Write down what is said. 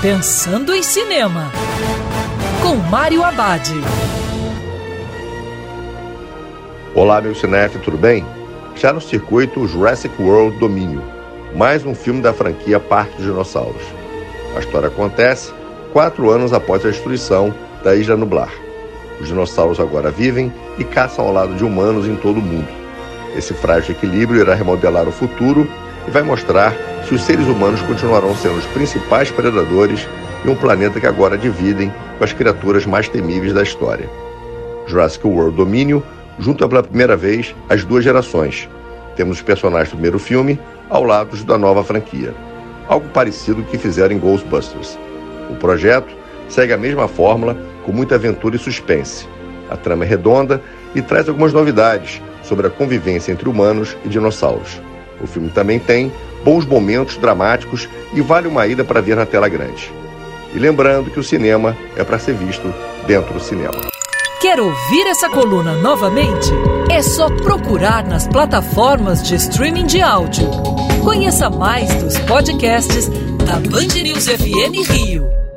Pensando em Cinema, com Mário Abad. Olá, meu cinef, tudo bem? Já no circuito Jurassic World Domínio, mais um filme da franquia Parque dos Dinossauros. A história acontece quatro anos após a destruição da Ilha Nublar. Os dinossauros agora vivem e caçam ao lado de humanos em todo o mundo. Esse frágil equilíbrio irá remodelar o futuro e vai mostrar se os seres humanos continuarão sendo os principais predadores em um planeta que agora dividem com as criaturas mais temíveis da história. Jurassic World Domínio junta pela primeira vez as duas gerações. Temos os personagens do primeiro filme ao lado da nova franquia. Algo parecido que fizeram em Ghostbusters. O projeto segue a mesma fórmula com muita aventura e suspense. A trama é redonda e traz algumas novidades sobre a convivência entre humanos e dinossauros. O filme também tem bons momentos dramáticos e vale uma ida para ver na tela grande. E lembrando que o cinema é para ser visto dentro do cinema. Quer ouvir essa coluna novamente? É só procurar nas plataformas de streaming de áudio. Conheça mais dos podcasts da Band News FM Rio.